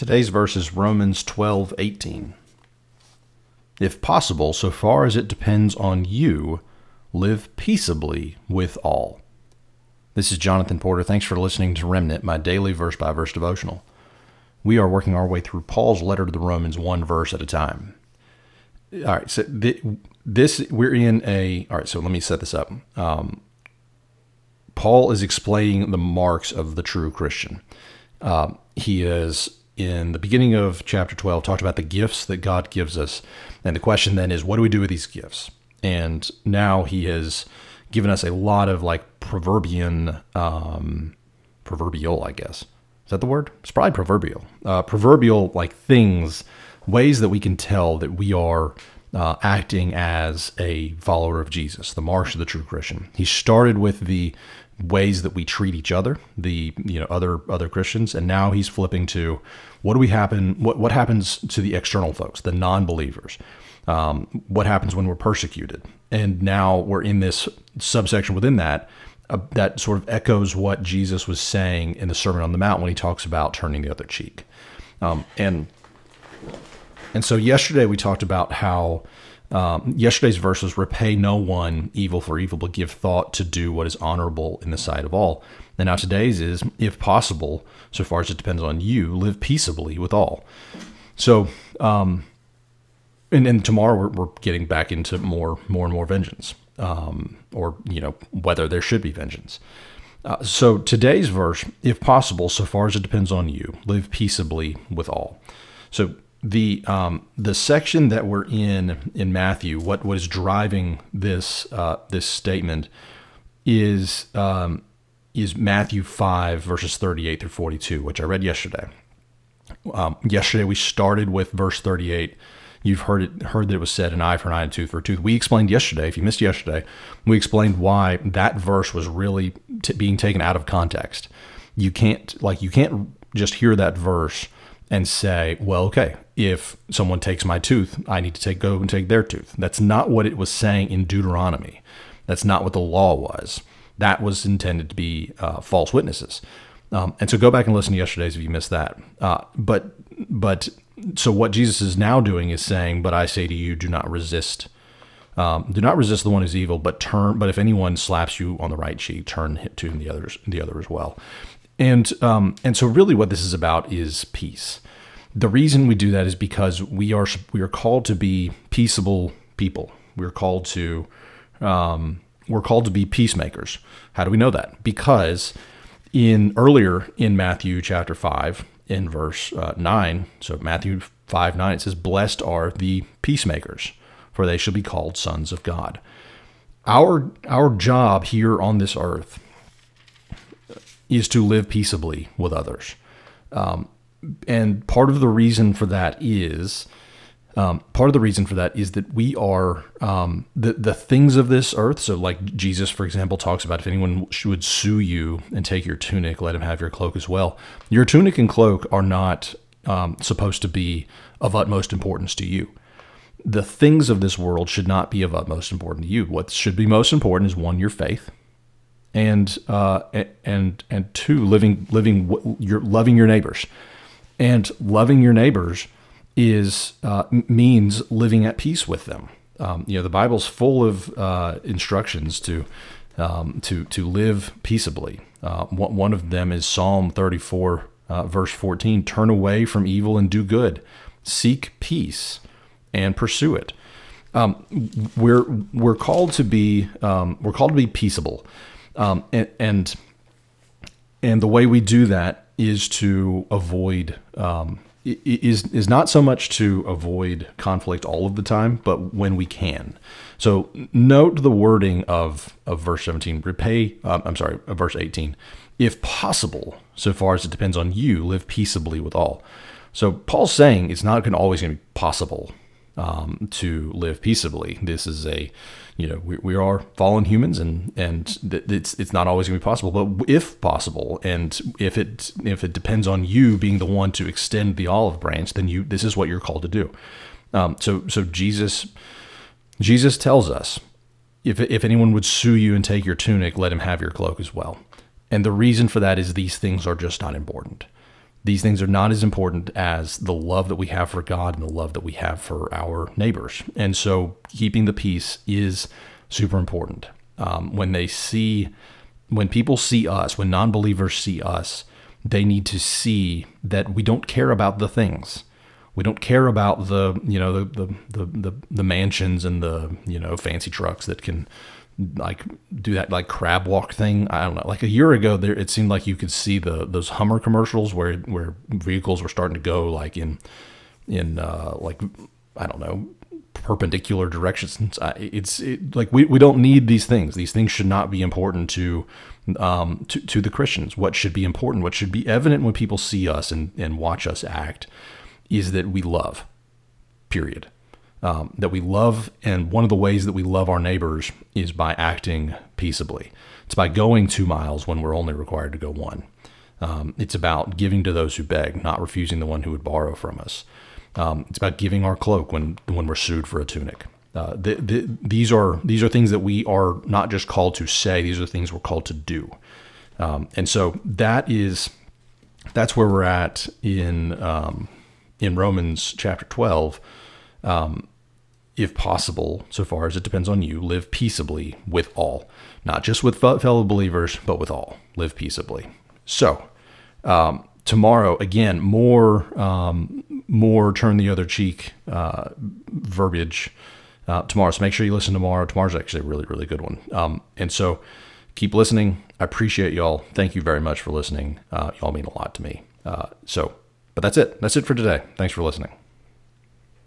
Today's verse is Romans 12 18. If possible, so far as it depends on you, live peaceably with all. This is Jonathan Porter. Thanks for listening to Remnant, my daily verse by verse devotional. We are working our way through Paul's letter to the Romans one verse at a time. All right, so this we're in a. All right, so let me set this up. Um, Paul is explaining the marks of the true Christian. Uh, he is in the beginning of chapter 12 talked about the gifts that God gives us. And the question then is, what do we do with these gifts? And now he has given us a lot of like proverbian, um, proverbial, I guess. Is that the word? It's probably proverbial. Uh, proverbial like things, ways that we can tell that we are uh, acting as a follower of Jesus, the marks of the true Christian. He started with the ways that we treat each other, the you know other other Christians, and now he's flipping to what do we happen? What what happens to the external folks, the non-believers? Um, what happens when we're persecuted? And now we're in this subsection within that uh, that sort of echoes what Jesus was saying in the Sermon on the Mount when he talks about turning the other cheek. Um, and and so yesterday we talked about how um, yesterday's verse was repay no one evil for evil, but give thought to do what is honorable in the sight of all. And now today's is, if possible, so far as it depends on you, live peaceably with all. So, um, and then tomorrow we're, we're getting back into more, more and more vengeance, um, or you know whether there should be vengeance. Uh, so today's verse, if possible, so far as it depends on you, live peaceably with all. So the um, the section that we're in in Matthew, what was driving this uh, this statement is um, is Matthew five verses thirty eight through forty two, which I read yesterday. Um, yesterday we started with verse thirty eight. You've heard it heard that it was said an eye for an eye and tooth for a tooth. We explained yesterday. If you missed yesterday, we explained why that verse was really t- being taken out of context. You can't like you can't just hear that verse and say, well, okay, if someone takes my tooth, I need to take go and take their tooth. That's not what it was saying in Deuteronomy. That's not what the law was. That was intended to be uh, false witnesses. Um, and so go back and listen to yesterday's if you missed that. Uh, but but so what Jesus is now doing is saying, but I say to you, do not resist. Um, do not resist the one who's evil, but turn. But if anyone slaps you on the right cheek, turn to him the the other as well. And um, and so really, what this is about is peace. The reason we do that is because we are we are called to be peaceable people. We're called to um, we're called to be peacemakers. How do we know that? Because in earlier in Matthew chapter five, in verse uh, nine, so Matthew five nine, it says, "Blessed are the peacemakers, for they shall be called sons of God." Our our job here on this earth is to live peaceably with others. Um, and part of the reason for that is um, part of the reason for that is that we are um, the the things of this earth. So, like Jesus, for example, talks about if anyone would sue you and take your tunic, let him have your cloak as well. Your tunic and cloak are not um, supposed to be of utmost importance to you. The things of this world should not be of utmost importance to you. What should be most important is one, your faith, and uh, and and two, living living your loving your neighbors. And loving your neighbors is uh, means living at peace with them. Um, you know, the Bible's full of uh, instructions to um, to to live peaceably. Uh, one of them is Psalm 34, uh, verse 14: "Turn away from evil and do good; seek peace and pursue it." Um, we're we're called to be um, we're called to be peaceable, um, and, and and the way we do that is to avoid um, is is not so much to avoid conflict all of the time, but when we can. So note the wording of of verse 17. Repay. Um, I'm sorry, verse 18. If possible, so far as it depends on you, live peaceably with all. So Paul's saying it's not going always going to be possible um, to live peaceably. This is a, you know, we, we are fallen humans, and and it's it's not always going to be possible. But if possible, and if it if it depends on you being the one to extend the olive branch, then you this is what you're called to do. Um, so so Jesus Jesus tells us if if anyone would sue you and take your tunic, let him have your cloak as well. And the reason for that is these things are just not important. These things are not as important as the love that we have for God and the love that we have for our neighbors. And so keeping the peace is super important. Um, when they see, when people see us, when non believers see us, they need to see that we don't care about the things. We don't care about the, you know, the, the, the, the, the mansions and the, you know, fancy trucks that can like do that like crab walk thing. I don't know. Like a year ago, there it seemed like you could see the those Hummer commercials where where vehicles were starting to go like in in uh, like I don't know perpendicular directions. It's it, like we, we don't need these things. These things should not be important to um, to to the Christians. What should be important, what should be evident when people see us and and watch us act, is that we love. Period um, that we love, and one of the ways that we love our neighbors is by acting peaceably. It's by going two miles when we're only required to go one. Um, it's about giving to those who beg, not refusing the one who would borrow from us. Um, it's about giving our cloak when when we're sued for a tunic. Uh, the, the, these are these are things that we are not just called to say; these are things we're called to do. Um, and so that is that's where we're at in um, in Romans chapter twelve. Um, if possible, so far as it depends on you, live peaceably with all, not just with fellow believers, but with all. Live peaceably. So, um, tomorrow again, more um, more turn the other cheek uh, verbiage uh, tomorrow. So make sure you listen tomorrow. Tomorrow's actually a really really good one. Um, and so keep listening. I appreciate y'all. Thank you very much for listening. Uh, y'all mean a lot to me. Uh, so, but that's it. That's it for today. Thanks for listening.